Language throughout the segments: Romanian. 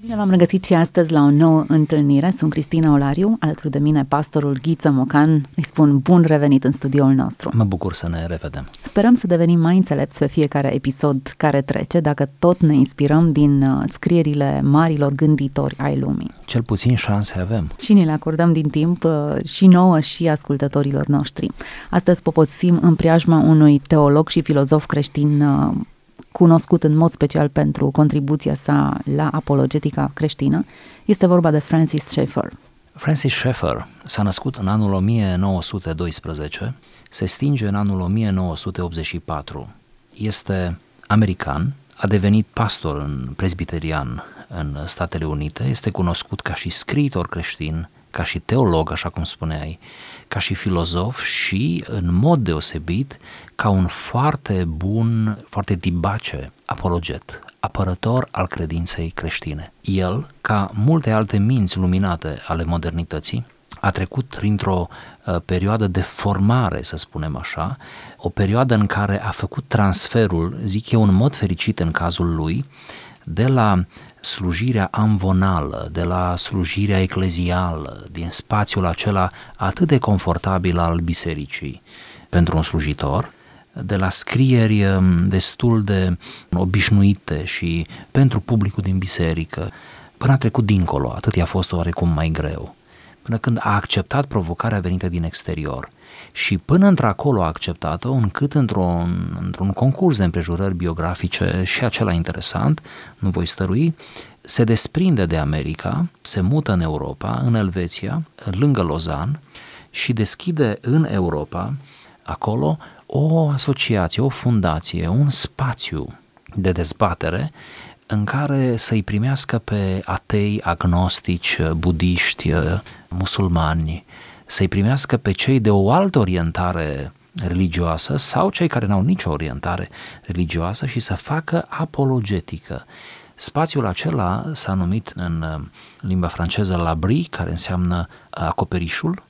Bine v-am regăsit și astăzi la o nouă întâlnire. Sunt Cristina Olariu, alături de mine pastorul Ghiță Mocan. Îi spun bun revenit în studioul nostru. Mă bucur să ne revedem. Sperăm să devenim mai înțelepți pe fiecare episod care trece, dacă tot ne inspirăm din uh, scrierile marilor gânditori ai lumii. Cel puțin șanse avem. Și ne le acordăm din timp uh, și nouă și ascultătorilor noștri. Astăzi popoțim în preajma unui teolog și filozof creștin uh, cunoscut în mod special pentru contribuția sa la apologetica creștină, este vorba de Francis Schaeffer. Francis Schaeffer s-a născut în anul 1912, se stinge în anul 1984. Este american, a devenit pastor în presbiterian în Statele Unite, este cunoscut ca și scriitor creștin, ca și teolog, așa cum spuneai, ca și filozof și, în mod deosebit, ca un foarte bun, foarte dibace apologet, apărător al credinței creștine. El, ca multe alte minți luminate ale modernității, a trecut printr-o uh, perioadă de formare, să spunem așa, o perioadă în care a făcut transferul, zic eu în mod fericit în cazul lui, de la slujirea amvonală, de la slujirea eclezială, din spațiul acela atât de confortabil al bisericii pentru un slujitor, de la scrieri um, destul de obișnuite și pentru publicul din biserică, până a trecut dincolo, atât i-a fost oarecum mai greu, până când a acceptat provocarea venită din exterior. Și până într-acolo a acceptat-o, încât într-un, într-un concurs de împrejurări biografice și acela interesant, nu voi stărui, se desprinde de America, se mută în Europa, în Elveția, lângă Lozan și deschide în Europa, acolo, o asociație, o fundație, un spațiu de dezbatere în care să-i primească pe atei, agnostici, budiști, musulmani, să-i primească pe cei de o altă orientare religioasă sau cei care n-au nicio orientare religioasă și să facă apologetică. Spațiul acela s-a numit în limba franceză labri, care înseamnă acoperișul,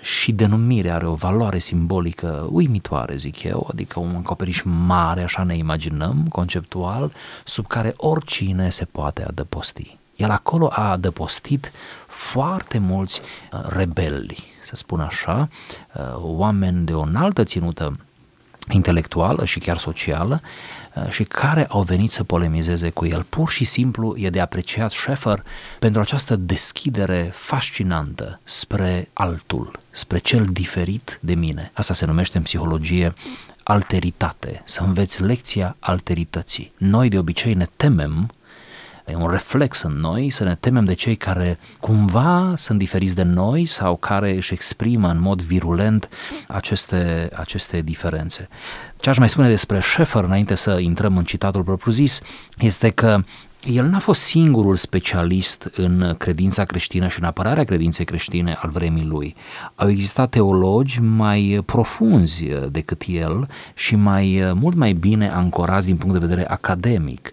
și denumirea are o valoare simbolică uimitoare, zic eu, adică un acoperiș mare, așa ne imaginăm, conceptual, sub care oricine se poate adăposti. El acolo a adăpostit foarte mulți uh, rebeli, să spun așa, uh, oameni de o înaltă ținută intelectuală și chiar socială uh, și care au venit să polemizeze cu el. Pur și simplu e de apreciat Schaeffer pentru această deschidere fascinantă spre altul, spre cel diferit de mine. Asta se numește în psihologie alteritate, să înveți lecția alterității. Noi de obicei ne temem E un reflex în noi să ne temem de cei care cumva sunt diferiți de noi sau care își exprimă în mod virulent aceste, aceste diferențe. Ce aș mai spune despre Schaeffer înainte să intrăm în citatul propriu-zis este că el n-a fost singurul specialist în credința creștină și în apărarea credinței creștine al vremii lui. Au existat teologi mai profunzi decât el și mai mult mai bine ancorați din punct de vedere academic.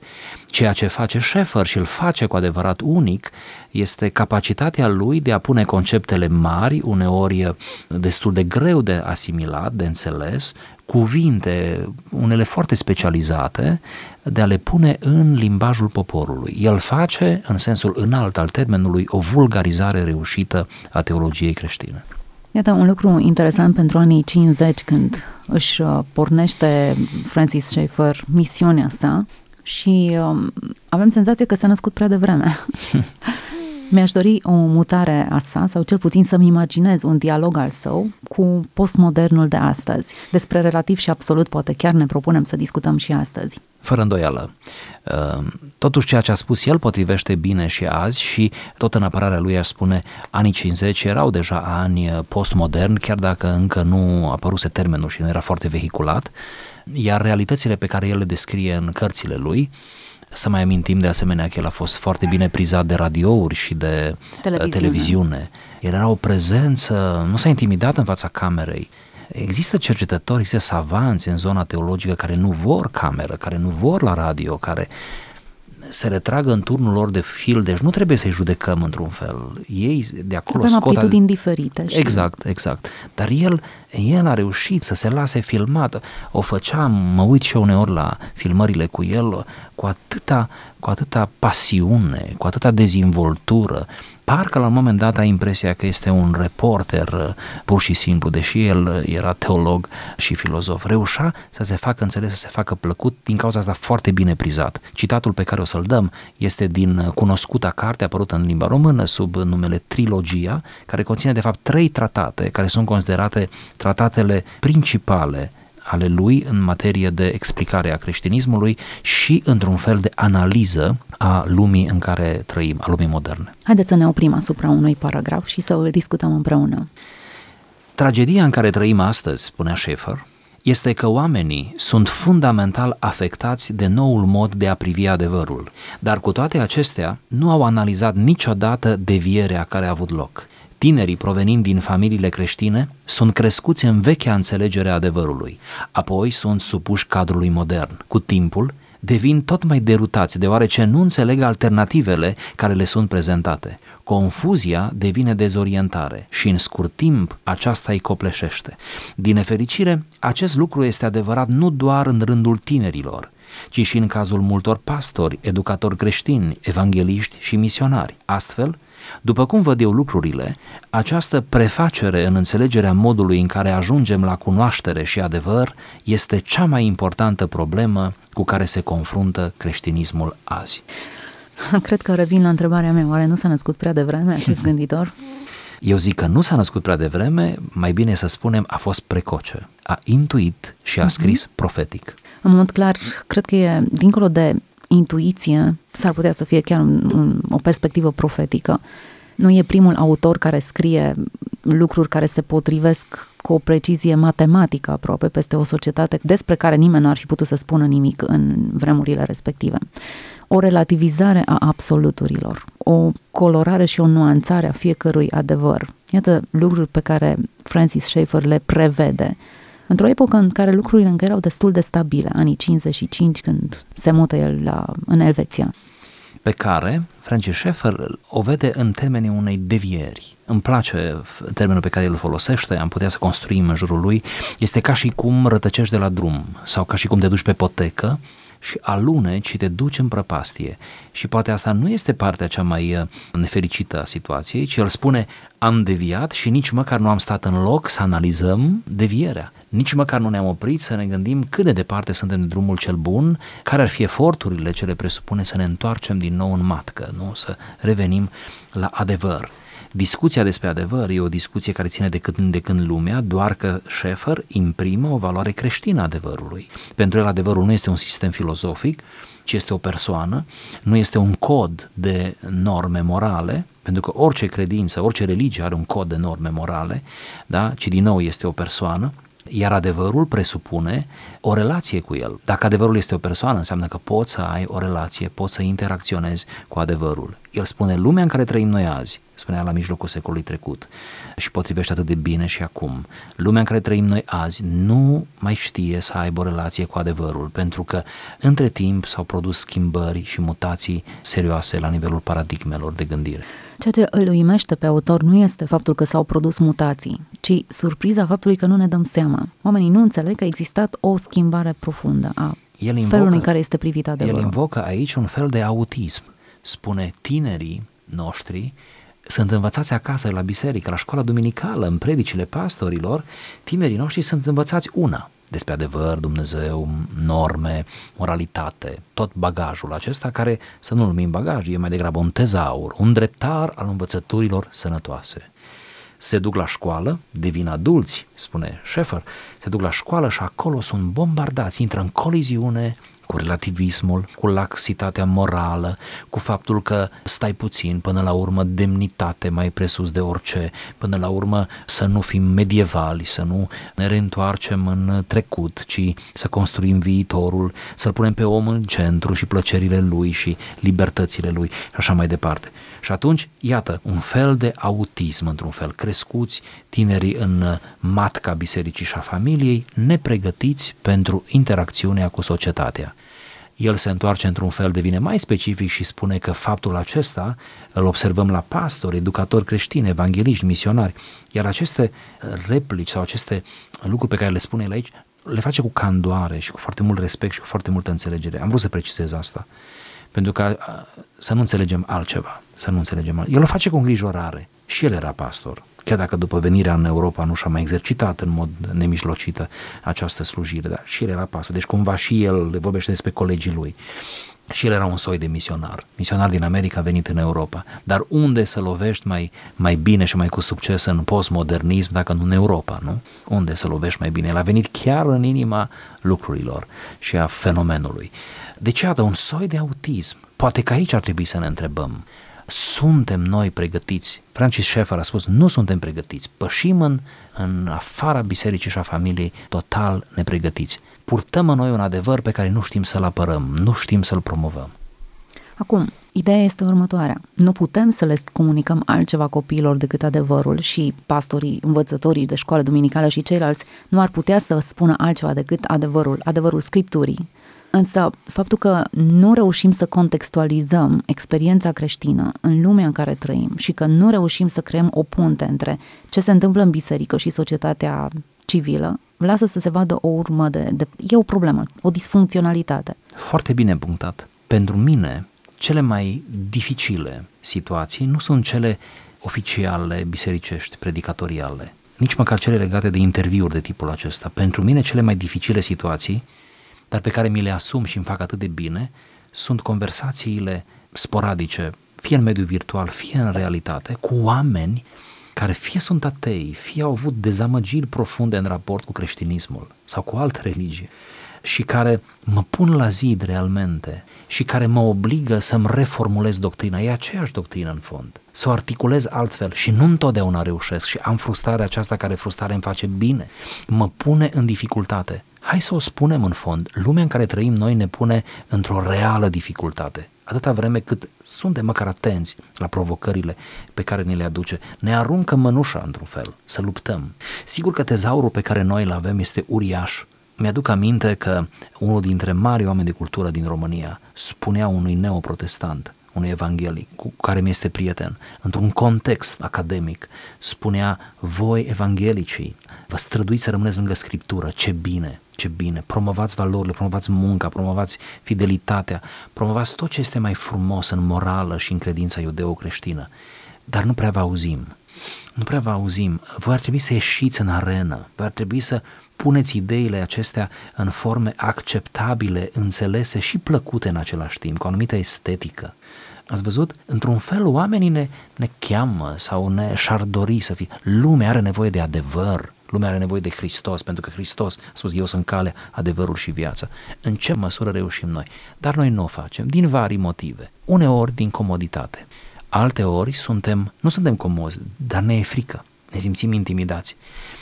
Ceea ce face Schaeffer și îl face cu adevărat unic este capacitatea lui de a pune conceptele mari, uneori destul de greu de asimilat, de înțeles, cuvinte, unele foarte specializate, de a le pune în limbajul poporului. El face, în sensul înalt al termenului, o vulgarizare reușită a teologiei creștine. Iată un lucru interesant pentru anii 50, când își uh, pornește Francis Schaeffer misiunea sa și um, avem senzația că s-a născut prea devreme. Mi-aș dori o mutare a sa, sau cel puțin să-mi imaginez un dialog al său cu postmodernul de astăzi. Despre relativ și absolut poate chiar ne propunem să discutăm și astăzi. Fără îndoială. Uh, totuși ceea ce a spus el potrivește bine și azi și tot în apărarea lui aș spune anii 50 erau deja ani postmodern, chiar dacă încă nu apăruse termenul și nu era foarte vehiculat, iar realitățile pe care el le descrie în cărțile lui să mai amintim de asemenea că el a fost foarte bine prizat de radiouri și de uh, televiziune. televiziune. El era o prezență, nu s-a intimidat în fața camerei. Există cercetători, există savanți în zona teologică care nu vor cameră, care nu vor la radio, care se retragă în turnul lor de fil, deci nu trebuie să-i judecăm într-un fel. Ei de acolo Avem scot... aptitudini diferite. Și... Exact, exact. Dar el, el a reușit să se lase filmat. O făceam, mă uit și eu uneori la filmările cu el, cu atâta, cu atâta pasiune, cu atâta dezvoltură, parcă la un moment dat ai impresia că este un reporter uh, pur și simplu, deși el uh, era teolog și filozof, reușea să se facă înțeles, să se facă plăcut, din cauza asta foarte bine prizat. Citatul pe care o să-l dăm este din uh, cunoscuta carte apărută în limba română sub numele Trilogia, care conține de fapt trei tratate care sunt considerate tratatele principale ale lui în materie de explicare a creștinismului și într-un fel de analiză a lumii în care trăim, a lumii moderne. Haideți să ne oprim asupra unui paragraf și să îl discutăm împreună. Tragedia în care trăim astăzi, spunea Schaeffer, este că oamenii sunt fundamental afectați de noul mod de a privi adevărul, dar cu toate acestea nu au analizat niciodată devierea care a avut loc. Tinerii provenind din familiile creștine sunt crescuți în vechea înțelegere a adevărului, apoi sunt supuși cadrului modern. Cu timpul, devin tot mai derutați deoarece nu înțeleg alternativele care le sunt prezentate. Confuzia devine dezorientare și în scurt timp aceasta îi copleșește. Din nefericire, acest lucru este adevărat nu doar în rândul tinerilor, ci și în cazul multor pastori, educatori creștini, evangeliști și misionari. Astfel, după cum văd eu lucrurile, această prefacere în înțelegerea modului în care ajungem la cunoaștere și adevăr este cea mai importantă problemă cu care se confruntă creștinismul azi. Cred că revin la întrebarea mea, oare nu s-a născut prea devreme acest gânditor? Eu zic că nu s-a născut prea devreme, mai bine să spunem a fost precoce. A intuit și a mhm. scris uh-huh. profetic. În mod clar, cred că e dincolo de intuiție, s-ar putea să fie chiar un, un, o perspectivă profetică. Nu e primul autor care scrie lucruri care se potrivesc cu o precizie matematică aproape peste o societate despre care nimeni nu ar fi putut să spună nimic în vremurile respective. O relativizare a absoluturilor, o colorare și o nuanțare a fiecărui adevăr. Iată lucruri pe care Francis Schaeffer le prevede într-o epocă în care lucrurile încă erau destul de stabile, anii 55, când se mută el la, în Elveția. Pe care Francis Schaeffer o vede în termenii unei devieri. Îmi place termenul pe care îl folosește, am putea să construim în jurul lui. Este ca și cum rătăcești de la drum sau ca și cum te duci pe potecă și aluneci și te duci în prăpastie. Și poate asta nu este partea cea mai uh, nefericită a situației, ci el spune am deviat și nici măcar nu am stat în loc să analizăm devierea. Nici măcar nu ne-am oprit să ne gândim cât de departe suntem de drumul cel bun, care ar fi eforturile ce le presupune să ne întoarcem din nou în matcă, nu? să revenim la adevăr. Discuția despre adevăr e o discuție care ține de când de când lumea, doar că Schaeffer imprimă o valoare creștină a adevărului. Pentru el adevărul nu este un sistem filozofic, ci este o persoană, nu este un cod de norme morale, pentru că orice credință, orice religie are un cod de norme morale, da? ci din nou este o persoană, iar adevărul presupune o relație cu el. Dacă adevărul este o persoană, înseamnă că poți să ai o relație, poți să interacționezi cu adevărul. El spune, lumea în care trăim noi azi, spunea la mijlocul secolului trecut și potrivește atât de bine și acum. Lumea în care trăim noi azi nu mai știe să aibă o relație cu adevărul, pentru că între timp s-au produs schimbări și mutații serioase la nivelul paradigmelor de gândire. Ceea ce îl uimește pe autor nu este faptul că s-au produs mutații, ci surpriza faptului că nu ne dăm seama. Oamenii nu înțeleg că a existat o schimbare profundă a el invocă, felului în care este privit adevărul. El invocă aici un fel de autism. Spune tinerii noștri sunt învățați acasă la biserică, la școala duminicală, în predicile pastorilor, tinerii noștri sunt învățați una, despre adevăr, Dumnezeu, norme, moralitate, tot bagajul acesta care, să nu numim bagaj, e mai degrabă un tezaur, un dreptar al învățăturilor sănătoase. Se duc la școală, devin adulți, spune Schaeffer, se duc la școală și acolo sunt bombardați, intră în coliziune cu relativismul, cu laxitatea morală, cu faptul că stai puțin, până la urmă demnitate mai presus de orice, până la urmă să nu fim medievali, să nu ne reîntoarcem în trecut, ci să construim viitorul, să-l punem pe om în centru și plăcerile lui și libertățile lui și așa mai departe. Și atunci, iată, un fel de autism, într-un fel, crescuți tinerii în matca bisericii și a familiei, nepregătiți pentru interacțiunea cu societatea el se întoarce într-un fel, devine mai specific și spune că faptul acesta îl observăm la pastori, educatori creștini, evangeliști, misionari, iar aceste replici sau aceste lucruri pe care le spune el aici le face cu candoare și cu foarte mult respect și cu foarte multă înțelegere. Am vrut să precizez asta. Pentru că să nu înțelegem altceva, să nu înțelegem altceva. El o face cu îngrijorare. Și el era pastor. Chiar dacă după venirea în Europa nu și-a mai exercitat în mod nemișlocită această slujire, dar și el era pastor. Deci cumva și el le vorbește despre colegii lui. Și el era un soi de misionar, misionar din America venit în Europa. Dar unde să lovești mai, mai bine și mai cu succes în postmodernism dacă nu în Europa, nu? Unde să lovești mai bine? El a venit chiar în inima lucrurilor și a fenomenului. Deci, iată, un soi de autism. Poate că aici ar trebui să ne întrebăm. Suntem noi pregătiți? Francis Schaeffer a spus, nu suntem pregătiți. Pășim în, în afara bisericii și a familiei total nepregătiți. Purtăm în noi un adevăr pe care nu știm să-l apărăm, nu știm să-l promovăm. Acum, ideea este următoarea. Nu putem să le comunicăm altceva copiilor decât adevărul și pastorii, învățătorii de școală duminicală și ceilalți nu ar putea să spună altceva decât adevărul, adevărul Scripturii. Însă, faptul că nu reușim să contextualizăm experiența creștină în lumea în care trăim și că nu reușim să creăm o punte între ce se întâmplă în biserică și societatea civilă, lasă să se vadă o urmă de, de... E o problemă, o disfuncționalitate. Foarte bine punctat. Pentru mine, cele mai dificile situații nu sunt cele oficiale, bisericești, predicatoriale, nici măcar cele legate de interviuri de tipul acesta. Pentru mine, cele mai dificile situații dar pe care mi le asum și îmi fac atât de bine, sunt conversațiile sporadice, fie în mediul virtual, fie în realitate, cu oameni care fie sunt atei, fie au avut dezamăgiri profunde în raport cu creștinismul sau cu altă religie și care mă pun la zid realmente și care mă obligă să-mi reformulez doctrina. E aceeași doctrină în fond. Să o articulez altfel și nu întotdeauna reușesc și am frustrarea aceasta care frustrare îmi face bine. Mă pune în dificultate hai să o spunem în fond, lumea în care trăim noi ne pune într-o reală dificultate. Atâta vreme cât suntem măcar atenți la provocările pe care ne le aduce, ne aruncă mănușa într-un fel, să luptăm. Sigur că tezaurul pe care noi îl avem este uriaș. Mi-aduc aminte că unul dintre mari oameni de cultură din România spunea unui neoprotestant, unui evanghelic cu care mi este prieten, într-un context academic, spunea, voi evanghelicii, vă străduiți să rămâneți lângă Scriptură, ce bine, ce bine, promovați valorile, promovați munca, promovați fidelitatea, promovați tot ce este mai frumos în morală și în credința iudeo-creștină, dar nu prea vă auzim. Nu prea vă auzim. Voi ar trebui să ieșiți în arenă, voi ar trebui să puneți ideile acestea în forme acceptabile, înțelese și plăcute în același timp, cu o anumită estetică. Ați văzut? Într-un fel oamenii ne, ne cheamă sau ne și-ar dori să fie. Lumea are nevoie de adevăr, lumea are nevoie de Hristos, pentru că Hristos a spus, eu sunt calea, adevărul și viața. În ce măsură reușim noi? Dar noi nu o facem, din vari motive. Uneori din comoditate. Alte ori suntem, nu suntem comozi, dar ne e frică, ne simțim intimidați.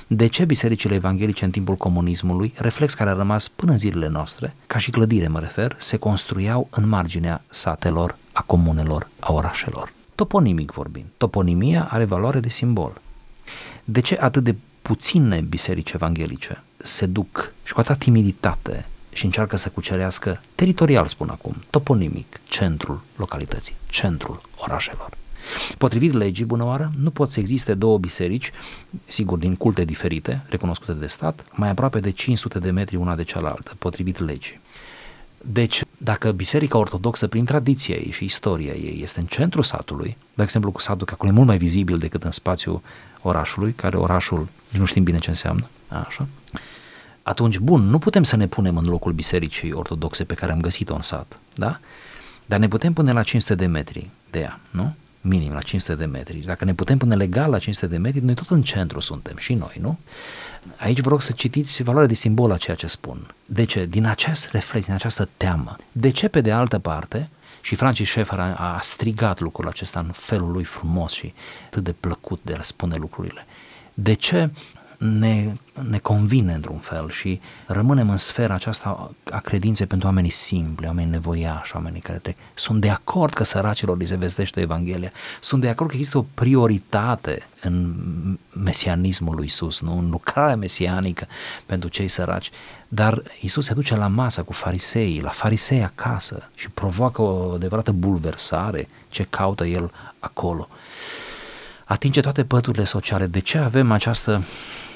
De ce bisericile evanghelice în timpul comunismului, reflex care a rămas până în zilele noastre, ca și clădire mă refer, se construiau în marginea satelor, a comunelor, a orașelor? Toponimic vorbind. Toponimia are valoare de simbol. De ce atât de puține biserici evanghelice se duc și cu atâta timiditate și încearcă să cucerească teritorial, spun acum, toponimic, centrul localității, centrul orașelor. Potrivit legii, bună oară, nu pot să existe două biserici, sigur, din culte diferite, recunoscute de stat, mai aproape de 500 de metri una de cealaltă, potrivit legii. Deci, dacă Biserica Ortodoxă, prin tradiția ei și istoria ei, este în centrul satului, de exemplu cu satul, că acolo e mult mai vizibil decât în spațiul orașului, care orașul nu știm bine ce înseamnă, așa, atunci, bun, nu putem să ne punem în locul Bisericii Ortodoxe pe care am găsit-o în sat, da? Dar ne putem pune la 500 de metri de ea, nu? Minim la 500 de metri. Dacă ne putem pune legal la 500 de metri, noi tot în centru suntem și noi, nu? Aici vă rog să citiți valoarea de simbol a ceea ce spun. De ce? Din acest reflex, din această teamă. De ce, pe de altă parte, și Francis Schaeffer a, a strigat lucrul acesta în felul lui frumos și atât de plăcut de a spune lucrurile. De ce ne, ne convine într-un fel și rămânem în sfera aceasta a credinței pentru oamenii simpli, oamenii nevoiași, oamenii care te... sunt de acord că săracilor li se vestește Evanghelia, sunt de acord că există o prioritate în mesianismul lui Isus, nu? în lucrarea mesianică pentru cei săraci, dar Isus se duce la masă cu farisei, la farisei acasă și provoacă o adevărată bulversare ce caută el acolo. Atinge toate păturile sociale. De ce avem această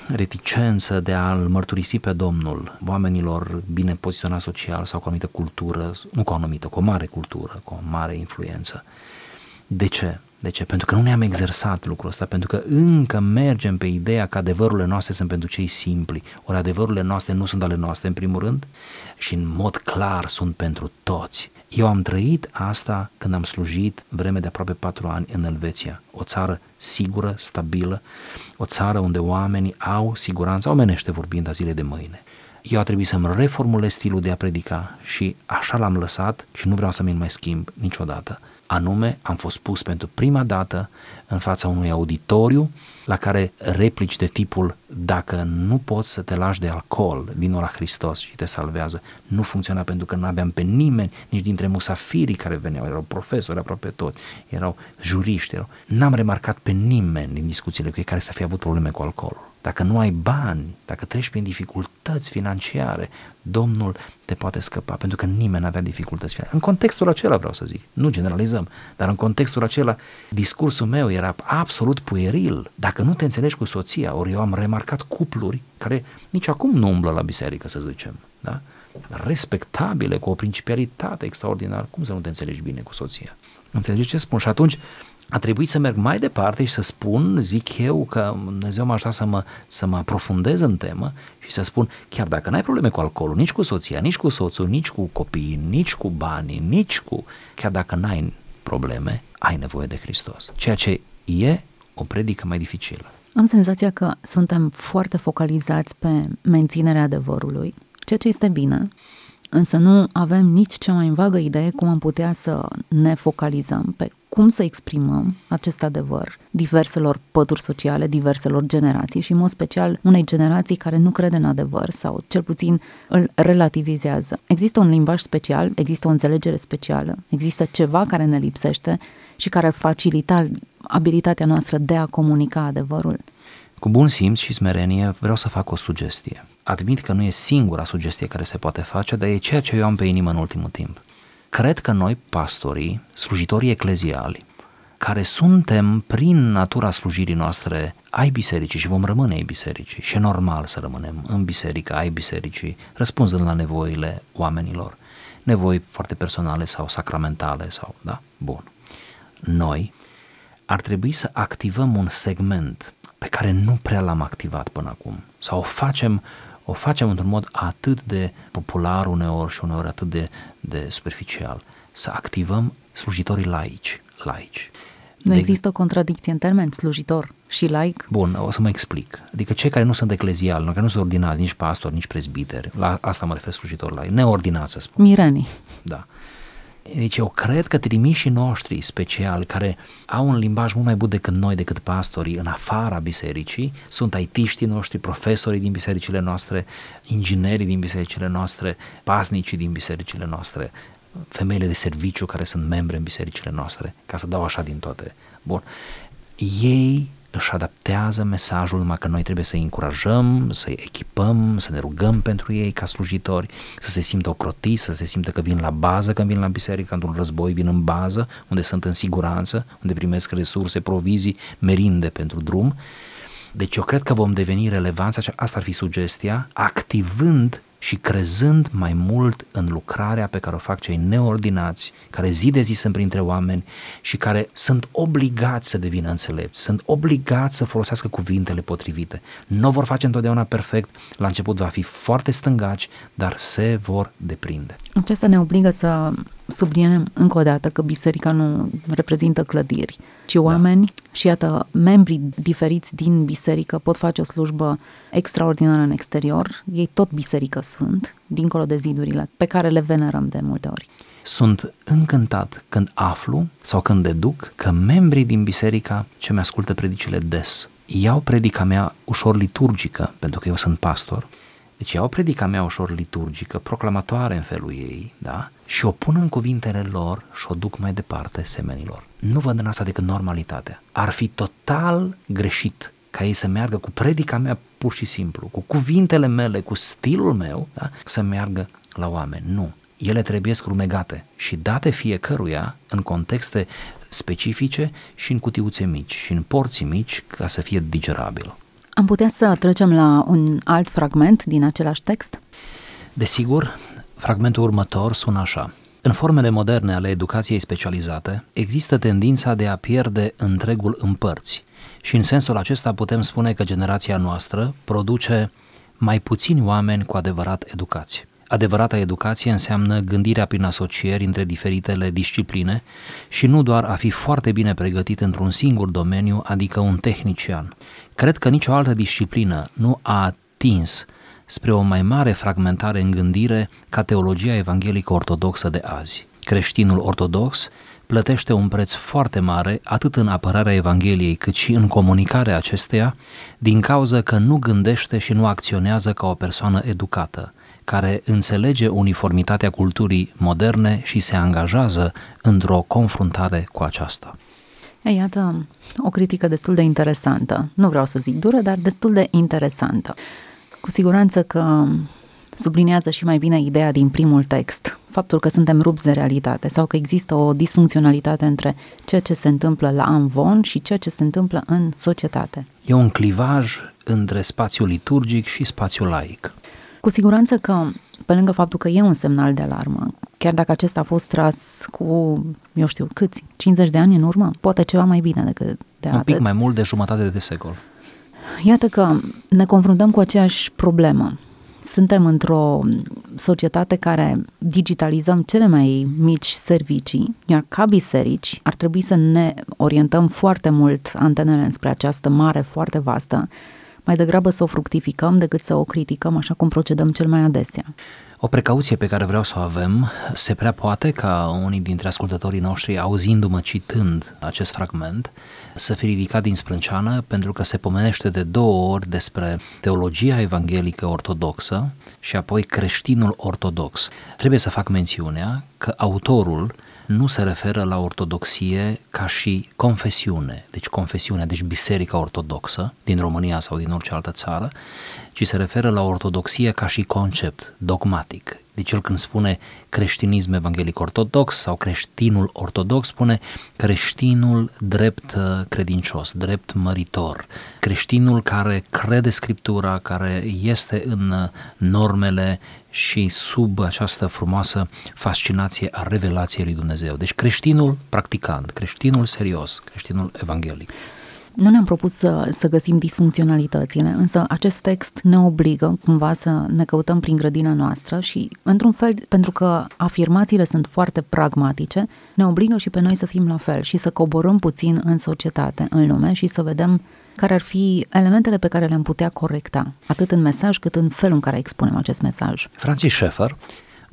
reticență de a-L mărturisi pe Domnul oamenilor bine poziționați social sau cu o anumită cultură, nu cu o anumită, cu o mare cultură, cu o mare influență. De ce? De ce? Pentru că nu ne-am exersat lucrul ăsta, pentru că încă mergem pe ideea că adevărurile noastre sunt pentru cei simpli, ori adevărurile noastre nu sunt ale noastre în primul rând și în mod clar sunt pentru toți. Eu am trăit asta când am slujit vreme de aproape patru ani în Elveția, o țară sigură, stabilă, o țară unde oamenii au siguranță, omenește vorbind a zile de mâine. Eu a trebuit să-mi reformulez stilul de a predica și așa l-am lăsat și nu vreau să mi mai schimb niciodată anume am fost pus pentru prima dată în fața unui auditoriu la care replici de tipul dacă nu poți să te lași de alcool, vinul la Hristos și te salvează, nu funcționa pentru că nu aveam pe nimeni, nici dintre musafirii care veneau, erau profesori aproape toți, erau juriști, erau. n-am remarcat pe nimeni din discuțiile cu ei care să fie avut probleme cu alcoolul. Dacă nu ai bani, dacă treci prin dificultăți financiare, Domnul te poate scăpa, pentru că nimeni nu avea dificultăți financiare. În contextul acela vreau să zic, nu generalizăm, dar în contextul acela discursul meu era absolut pueril. Dacă nu te înțelegi cu soția, ori eu am remarcat cupluri care nici acum nu umblă la biserică, să zicem, da? respectabile, cu o principialitate extraordinară, cum să nu te înțelegi bine cu soția? Înțelegi ce spun? Și atunci a trebuit să merg mai departe și să spun, zic eu, că Dumnezeu m-a ajutat să mă, să mă aprofundez în temă și să spun, chiar dacă n-ai probleme cu alcoolul, nici cu soția, nici cu soțul, nici cu copiii, nici cu banii, nici cu... Chiar dacă n-ai probleme, ai nevoie de Hristos. Ceea ce e o predică mai dificilă. Am senzația că suntem foarte focalizați pe menținerea adevărului, ceea ce este bine, însă nu avem nici cea mai vagă idee cum am putea să ne focalizăm pe cum să exprimăm acest adevăr diverselor pături sociale, diverselor generații și, în mod special, unei generații care nu crede în adevăr sau, cel puțin, îl relativizează. Există un limbaj special, există o înțelegere specială, există ceva care ne lipsește și care ar facilita abilitatea noastră de a comunica adevărul. Cu bun simț și smerenie vreau să fac o sugestie. Admit că nu e singura sugestie care se poate face, dar e ceea ce eu am pe inimă în ultimul timp. Cred că noi, pastorii, slujitorii ecleziali, care suntem prin natura slujirii noastre ai bisericii și vom rămâne ai bisericii și e normal să rămânem în biserică, ai bisericii, răspunzând la nevoile oamenilor, nevoi foarte personale sau sacramentale sau, da, bun. Noi ar trebui să activăm un segment pe care nu prea l-am activat până acum sau o facem o facem într-un mod atât de popular uneori și uneori atât de, de superficial, să activăm slujitorii laici, laici. Nu de există o contradicție în termen slujitor și laic? Bun, o să mă explic. Adică cei care nu sunt ecleziali, care nu sunt ordinați, nici pastori, nici prezbiteri, la asta mă refer slujitor laic, neordinați să spun. Mirenii. Da. Deci eu cred că trimișii noștri speciali, care au un limbaj mult mai bun decât noi, decât pastorii, în afara bisericii, sunt aitiștii noștri, profesorii din bisericile noastre, inginerii din bisericile noastre, pasnicii din bisericile noastre, femeile de serviciu care sunt membre în bisericile noastre, ca să dau așa din toate. Bun. Ei își adaptează mesajul numai că noi trebuie să-i încurajăm, să-i echipăm, să ne rugăm pentru ei ca slujitori, să se simtă ocrotiți, să se simtă că vin la bază când vin la biserică, într-un război vin în bază, unde sunt în siguranță, unde primesc resurse, provizii, merinde pentru drum. Deci eu cred că vom deveni relevanți, asta ar fi sugestia, activând și crezând mai mult în lucrarea pe care o fac cei neordinați, care zi de zi sunt printre oameni și care sunt obligați să devină înțelepți, sunt obligați să folosească cuvintele potrivite. Nu vor face întotdeauna perfect, la început va fi foarte stângaci, dar se vor deprinde. Aceasta ne obligă să subliniem încă o dată că biserica nu reprezintă clădiri, ci da. oameni da. și iată, membrii diferiți din biserică pot face o slujbă extraordinară în exterior, ei tot biserică sunt, dincolo de zidurile pe care le venerăm de multe ori. Sunt încântat când aflu sau când deduc că membrii din biserica ce mi ascultă predicile des iau predica mea ușor liturgică, pentru că eu sunt pastor, deci iau predica mea ușor liturgică, proclamatoare în felul ei, da? Și o pun în cuvintele lor și o duc mai departe semenilor. Nu văd în asta decât normalitatea. Ar fi total greșit ca ei să meargă cu predica mea pur și simplu, cu cuvintele mele, cu stilul meu, da? să meargă la oameni. Nu. Ele trebuie rumegate și date fiecăruia în contexte specifice și în cutiuțe mici și în porții mici ca să fie digerabil. Am putea să trecem la un alt fragment din același text? Desigur, fragmentul următor sună așa. În formele moderne ale educației specializate, există tendința de a pierde întregul în părți și în sensul acesta putem spune că generația noastră produce mai puțini oameni cu adevărat educați. Adevărata educație înseamnă gândirea prin asocieri între diferitele discipline și nu doar a fi foarte bine pregătit într-un singur domeniu, adică un tehnician. Cred că nicio altă disciplină nu a atins spre o mai mare fragmentare în gândire ca teologia evanghelică ortodoxă de azi. Creștinul ortodox plătește un preț foarte mare atât în apărarea Evangheliei cât și în comunicarea acesteia din cauza că nu gândește și nu acționează ca o persoană educată, care înțelege uniformitatea culturii moderne și se angajează într-o confruntare cu aceasta. Ei, iată, o critică destul de interesantă. Nu vreau să zic dură, dar destul de interesantă. Cu siguranță că subliniază și mai bine ideea din primul text, faptul că suntem rupți de realitate sau că există o disfuncționalitate între ceea ce se întâmplă la Amvon și ceea ce se întâmplă în societate. E un clivaj între spațiul liturgic și spațiul laic. Cu siguranță că, pe lângă faptul că e un semnal de alarmă, chiar dacă acesta a fost tras cu, eu știu, câți, 50 de ani în urmă, poate ceva mai bine decât de Un atât. pic mai mult de jumătate de secol. Iată că ne confruntăm cu aceeași problemă. Suntem într-o societate care digitalizăm cele mai mici servicii, iar ca biserici ar trebui să ne orientăm foarte mult antenele înspre această mare, foarte vastă, mai degrabă să o fructificăm decât să o criticăm așa cum procedăm cel mai adesea. O precauție pe care vreau să o avem, se prea poate ca unii dintre ascultătorii noștri, auzindu-mă citând acest fragment, să fi ridicat din sprânceană pentru că se pomenește de două ori despre teologia evanghelică ortodoxă și apoi creștinul ortodox. Trebuie să fac mențiunea că autorul nu se referă la ortodoxie ca și confesiune, deci confesiunea, deci biserica ortodoxă din România sau din orice altă țară, ci se referă la ortodoxie ca și concept dogmatic. Deci el când spune creștinism evanghelic ortodox sau creștinul ortodox, spune creștinul drept uh, credincios, drept măritor, creștinul care crede Scriptura, care este în uh, normele și sub această frumoasă fascinație a revelației lui Dumnezeu. Deci creștinul practicant, creștinul serios, creștinul evanghelic. Nu ne-am propus să, să găsim disfuncționalitățile, însă acest text ne obligă cumva să ne căutăm prin grădina noastră și, într-un fel, pentru că afirmațiile sunt foarte pragmatice, ne obligă și pe noi să fim la fel și să coborâm puțin în societate, în lume și să vedem care ar fi elementele pe care le-am putea corecta, atât în mesaj cât în felul în care expunem acest mesaj. Francis Schaeffer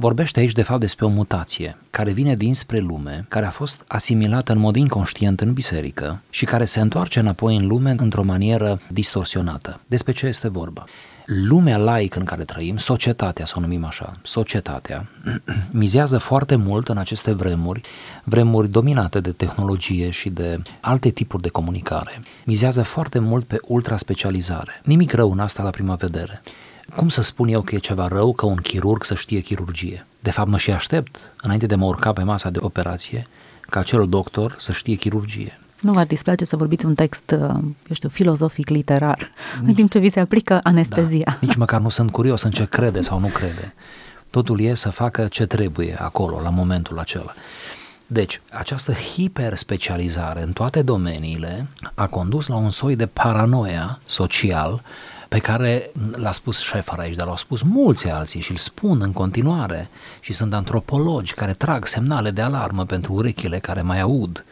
vorbește aici de fapt despre o mutație care vine dinspre lume, care a fost asimilată în mod inconștient în biserică și care se întoarce înapoi în lume într-o manieră distorsionată. Despre ce este vorba? Lumea laică în care trăim, societatea, să o numim așa, societatea, mizează foarte mult în aceste vremuri, vremuri dominate de tehnologie și de alte tipuri de comunicare. Mizează foarte mult pe ultraspecializare. Nimic rău în asta la prima vedere cum să spun eu că e ceva rău că un chirurg să știe chirurgie? De fapt, mă și aștept, înainte de mă urca pe masa de operație, ca acel doctor să știe chirurgie. Nu v-ar displace să vorbiți un text, uh, eu știu, filozofic, literar, Nici, în timp ce vi se aplică anestezia. Da, nici măcar nu sunt curios în ce crede sau nu crede. Totul e să facă ce trebuie acolo, la momentul acela. Deci, această hiperspecializare în toate domeniile a condus la un soi de paranoia social pe care l-a spus Șefar aici, dar l-au spus mulți alții și îl spun în continuare. Și sunt antropologi care trag semnale de alarmă pentru urechile care mai aud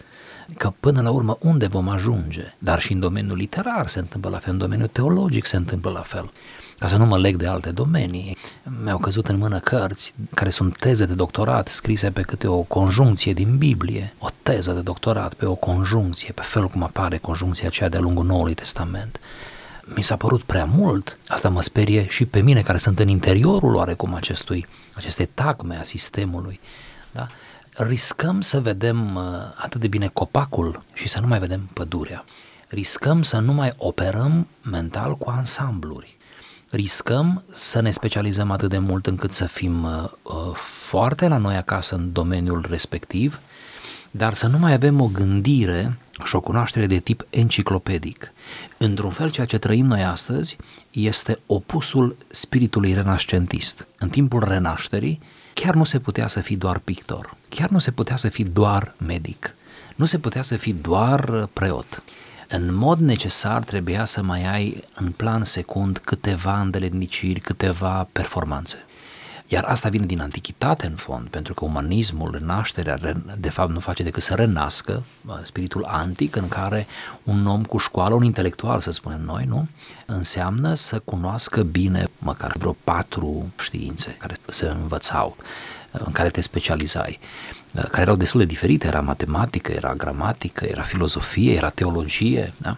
că până la urmă unde vom ajunge, dar și în domeniul literar se întâmplă la fel, în domeniul teologic se întâmplă la fel. Ca să nu mă leg de alte domenii, mi-au căzut în mână cărți care sunt teze de doctorat scrise pe câte o conjuncție din Biblie, o teză de doctorat pe o conjuncție, pe felul cum apare conjuncția aceea de-a lungul Noului Testament mi s-a părut prea mult. Asta mă sperie și pe mine care sunt în interiorul oarecum acestui, acestei tagme a sistemului. Da? Riscăm să vedem uh, atât de bine copacul și să nu mai vedem pădurea. Riscăm să nu mai operăm mental cu ansambluri. Riscăm să ne specializăm atât de mult încât să fim uh, uh foarte la noi acasă în domeniul respectiv, dar să nu mai avem o gândire și o cunoaștere de tip enciclopedic. Într-un fel, ceea ce trăim noi astăzi este opusul spiritului renascentist. În timpul renașterii, chiar nu se putea să fii doar pictor, chiar nu se putea să fii doar medic, nu se putea să fii doar preot. În mod necesar trebuia să mai ai în plan secund câteva îndeletniciri, câteva performanțe. Iar asta vine din antichitate în fond, pentru că umanismul, nașterea, de fapt nu face decât să renască spiritul antic în care un om cu școală, un intelectual să spunem noi, nu? Înseamnă să cunoască bine măcar vreo patru științe care se învățau, în care te specializai care erau destul de diferite, era matematică, era gramatică, era filozofie, era teologie. Da?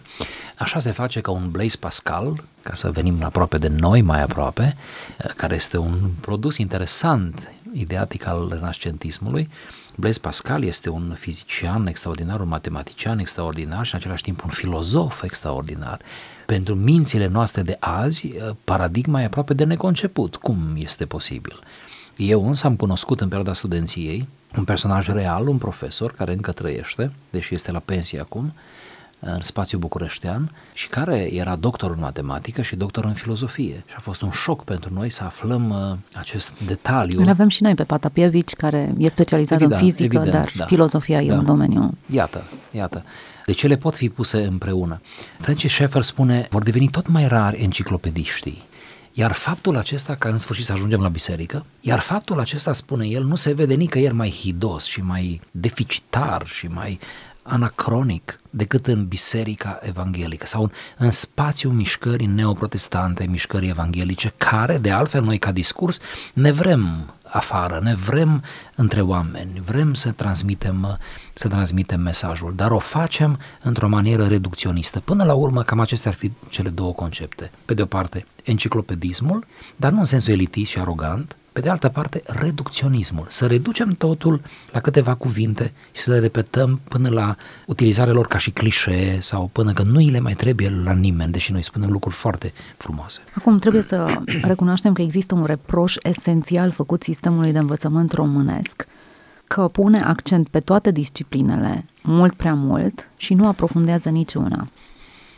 Așa se face ca un Blaise Pascal, ca să venim aproape de noi, mai aproape, care este un produs interesant ideatic al renascentismului. Blaise Pascal este un fizician extraordinar, un matematician extraordinar și în același timp un filozof extraordinar. Pentru mințile noastre de azi, paradigma e aproape de neconceput. Cum este posibil? Eu însă am cunoscut în perioada studenției un personaj real, un profesor care încă trăiește, deși este la pensie acum, în spațiu bucureștean și care era doctor în matematică și doctor în filozofie. Și a fost un șoc pentru noi să aflăm uh, acest detaliu. Îl avem și noi pe Patapievici, care e specializat evident, în fizică, evident, dar da, filozofia da. e un domeniu. Iată, iată. Deci ele pot fi puse împreună. Francis Schaeffer spune, vor deveni tot mai rari enciclopediștii iar faptul acesta, ca în sfârșit să ajungem la biserică, iar faptul acesta, spune el, nu se vede nicăieri mai hidos și mai deficitar și mai anacronic decât în biserica evanghelică sau în, în spațiul mișcării neoprotestante, mișcării evanghelice, care, de altfel, noi ca discurs ne vrem afară, ne vrem între oameni, vrem să transmitem, să transmitem mesajul, dar o facem într-o manieră reducționistă. Până la urmă, cam acestea ar fi cele două concepte. Pe de o parte, enciclopedismul, dar nu în sensul elitist și arogant, pe de altă parte, reducționismul. Să reducem totul la câteva cuvinte și să le repetăm până la utilizarea lor ca și clișee sau până că nu îi le mai trebuie la nimeni, deși noi spunem lucruri foarte frumoase. Acum trebuie să recunoaștem că există un reproș esențial făcut sistemului de învățământ românesc că pune accent pe toate disciplinele mult prea mult și nu aprofundează niciuna.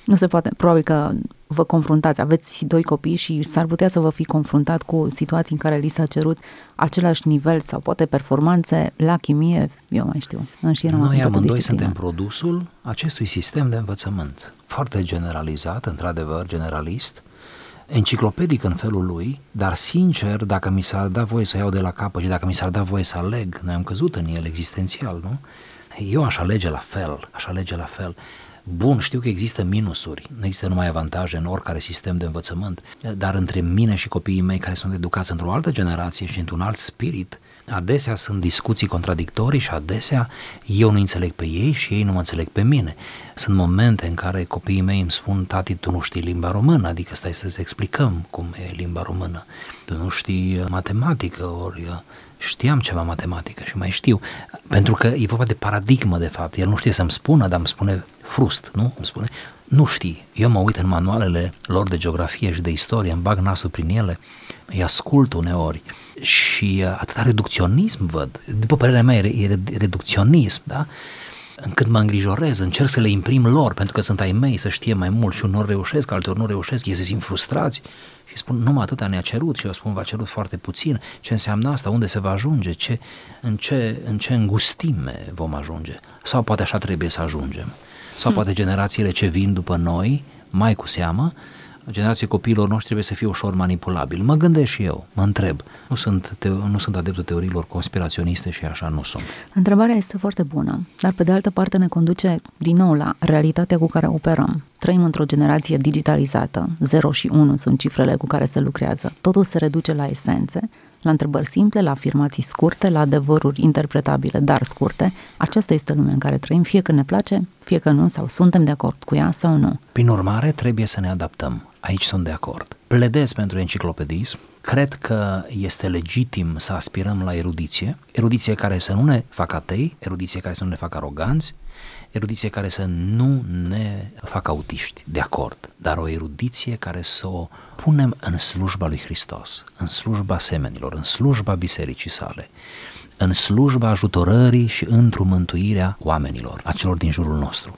Nu se poate, probabil că vă confruntați, aveți doi copii și s-ar putea să vă fi confruntat cu situații în care li s-a cerut același nivel sau poate performanțe la chimie, eu mai știu, înșirăm Noi amândoi suntem produsul acestui sistem de învățământ, foarte generalizat, într-adevăr, generalist, enciclopedic în felul lui, dar sincer, dacă mi s-ar da voie să iau de la capăt și dacă mi s-ar da voie să aleg, noi am căzut în el existențial, nu? Eu aș alege la fel, aș alege la fel. Bun, știu că există minusuri, nu există numai avantaje în oricare sistem de învățământ, dar între mine și copiii mei care sunt educați într-o altă generație și într-un alt spirit, adesea sunt discuții contradictorii și adesea eu nu înțeleg pe ei și ei nu mă înțeleg pe mine. Sunt momente în care copiii mei îmi spun, tati, tu nu știi limba română, adică stai să-ți explicăm cum e limba română. Tu nu știi matematică, ori știam ceva matematică și mai știu, pentru că e vorba de paradigmă de fapt, el nu știe să-mi spună, dar îmi spune frust, nu? Îmi spune, nu știi, eu mă uit în manualele lor de geografie și de istorie, îmi bag nasul prin ele, îi ascult uneori și uh, atâta reducționism văd, după părerea mea e reducționism, da? Încât mă îngrijorez, încerc să le imprim lor, pentru că sunt ai mei să știe mai mult și unor reușesc, alteori nu reușesc, ei se simt frustrați și spun, numai atâta ne-a cerut și eu spun, v-a cerut foarte puțin. Ce înseamnă asta? Unde se va ajunge? Ce, în, ce, în ce îngustime vom ajunge? Sau poate așa trebuie să ajungem? Sau hmm. poate generațiile ce vin după noi, mai cu seamă, generația copiilor noștri trebuie să fie ușor manipulabil. Mă gândesc și eu, mă întreb. Nu sunt, te- nu sunt adeptul teoriilor conspiraționiste și așa nu sunt. Întrebarea este foarte bună, dar pe de altă parte ne conduce din nou la realitatea cu care operăm. Trăim într-o generație digitalizată, 0 și 1 sunt cifrele cu care se lucrează. Totul se reduce la esențe, la întrebări simple, la afirmații scurte, la adevăruri interpretabile, dar scurte. Aceasta este lumea în care trăim, fie că ne place, fie că nu, sau suntem de acord cu ea sau nu. Prin urmare, trebuie să ne adaptăm. Aici sunt de acord. Pledez pentru enciclopedism. Cred că este legitim să aspirăm la erudiție, erudiție care să nu ne facă atei, erudiție care să nu ne facă aroganți, erudiție care să nu ne facă autiști, de acord, dar o erudiție care să o punem în slujba lui Hristos, în slujba semenilor, în slujba bisericii sale, în slujba ajutorării și într-o mântuirea oamenilor, a celor din jurul nostru.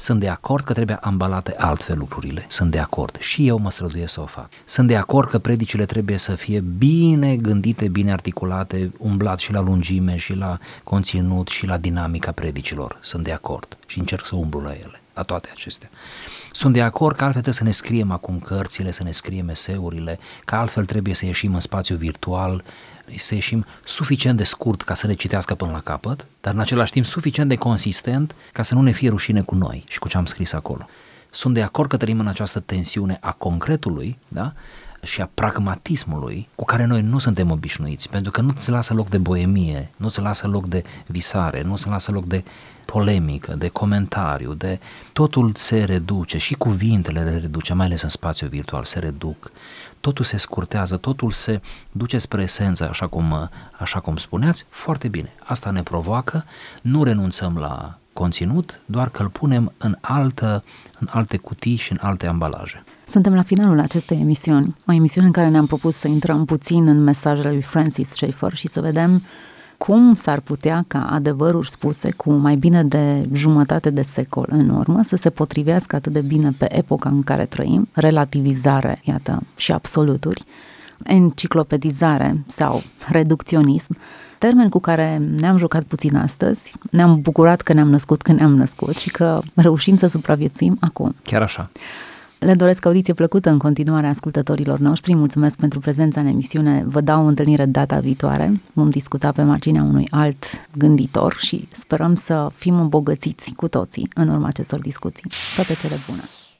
Sunt de acord că trebuie ambalate altfel lucrurile. Sunt de acord. Și eu mă străduiesc să o fac. Sunt de acord că predicile trebuie să fie bine gândite, bine articulate, umblat și la lungime, și la conținut, și la dinamica predicilor. Sunt de acord și încerc să umblu la ele, la toate acestea. Sunt de acord că altfel trebuie să ne scriem acum cărțile, să ne scriem eseurile, că altfel trebuie să ieșim în spațiu virtual, să ieșim suficient de scurt ca să le citească până la capăt, dar în același timp suficient de consistent ca să nu ne fie rușine cu noi și cu ce am scris acolo. Sunt de acord că trăim în această tensiune a concretului, da? și a pragmatismului cu care noi nu suntem obișnuiți, pentru că nu ți lasă loc de boemie, nu ți lasă loc de visare, nu ți lasă loc de polemică, de comentariu, de totul se reduce și cuvintele le reduce, mai ales în spațiu virtual, se reduc totul se scurtează, totul se duce spre esență, așa cum, așa cum spuneați, foarte bine. Asta ne provoacă, nu renunțăm la conținut, doar că îl punem în, altă, în alte cutii și în alte ambalaje. Suntem la finalul acestei emisiuni, o emisiune în care ne-am propus să intrăm puțin în mesajele lui Francis Schaeffer și să vedem cum s-ar putea ca adevăruri spuse cu mai bine de jumătate de secol în urmă să se potrivească atât de bine pe epoca în care trăim, relativizare, iată, și absoluturi, enciclopedizare sau reducționism, termen cu care ne-am jucat puțin astăzi, ne-am bucurat că ne-am născut când ne-am născut și că reușim să supraviețuim acum. Chiar așa. Le doresc audiție plăcută în continuare ascultătorilor noștri. Mulțumesc pentru prezența în emisiune. Vă dau o întâlnire data viitoare. Vom discuta pe marginea unui alt gânditor și sperăm să fim îmbogățiți cu toții în urma acestor discuții. Toate cele bune!